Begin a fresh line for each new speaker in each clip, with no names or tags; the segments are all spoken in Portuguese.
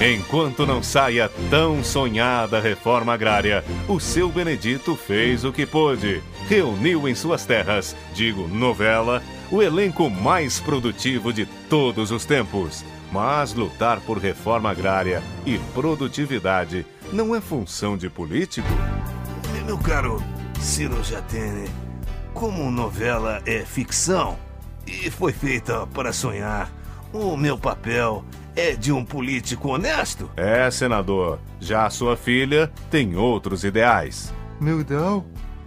Enquanto não saia tão sonhada reforma agrária, o seu Benedito fez o que pôde. Reuniu em suas terras, digo novela, o elenco mais produtivo de todos os tempos. Mas lutar por reforma agrária e produtividade não é função de político?
Meu caro Ciro Jatene, como novela é ficção e foi feita para sonhar, o meu papel é de um político honesto?
É, senador. Já a sua filha tem outros ideais.
Meu ideal?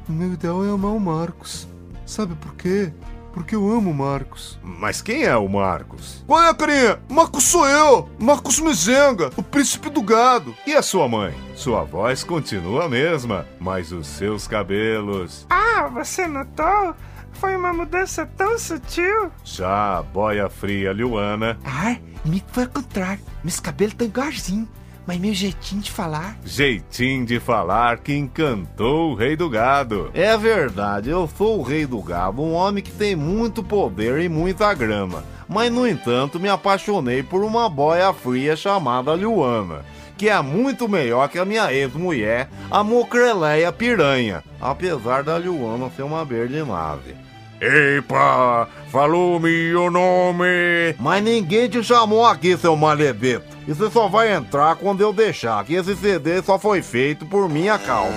Meu ideal é amar o Marcos. Sabe por quê? Porque eu amo o Marcos.
Mas quem é o Marcos?
Qual é, carinha? Marcos sou eu! Marcos Mizenga, o príncipe do gado.
E a sua mãe? Sua voz continua a mesma, mas os seus cabelos.
Ah, você notou? Foi uma mudança tão sutil.
Já a boia fria Luana.
Ah, me foi ao contrário. Meus cabelos estão igualzinho. Mas meu jeitinho de falar.
Jeitinho de falar que encantou o rei do gado.
É verdade, eu sou o rei do gado, um homem que tem muito poder e muita grama. Mas, no entanto, me apaixonei por uma boia fria chamada Luana que é muito melhor que a minha ex-mulher, a Mocreleia Piranha, apesar da Luana ser uma verde nave.
Epa, falou-me o nome.
Mas ninguém te chamou aqui, seu malebeto. E você só vai entrar quando eu deixar, que esse CD só foi feito por minha causa.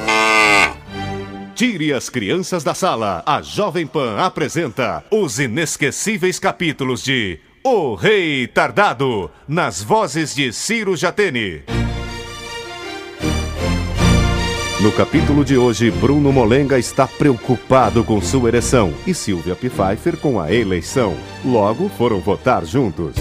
Tire as crianças da sala. A Jovem Pan apresenta os inesquecíveis capítulos de O Rei Tardado, nas vozes de Ciro Jatene. No capítulo de hoje, Bruno Molenga está preocupado com sua ereção e Silvia Pfeiffer com a eleição. Logo foram votar juntos.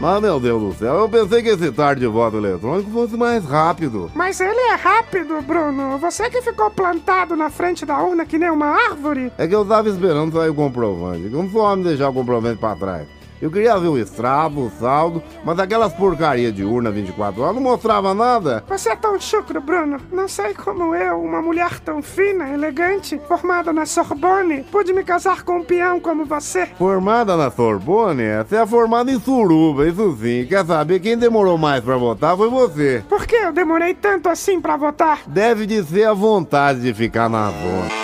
Mas, meu Deus do céu, eu pensei que esse tarde de voto eletrônico fosse mais rápido.
Mas ele é rápido, Bruno. Você que ficou plantado na frente da urna que nem uma árvore.
É que eu tava esperando sair o comprovante. Como só homem deixar o comprovante pra trás? Eu queria ver o extrato, o saldo, mas aquelas porcarias de urna 24 horas não mostrava nada.
Você é tão chucro, Bruno. Não sei como eu, uma mulher tão fina, elegante, formada na Sorbonne, pude me casar com um peão como você.
Formada na Sorbonne? Você é formada em Suruba, isso sim. Quer saber quem demorou mais pra votar foi você.
Por que eu demorei tanto assim pra votar?
Deve de ser a vontade de ficar na zona.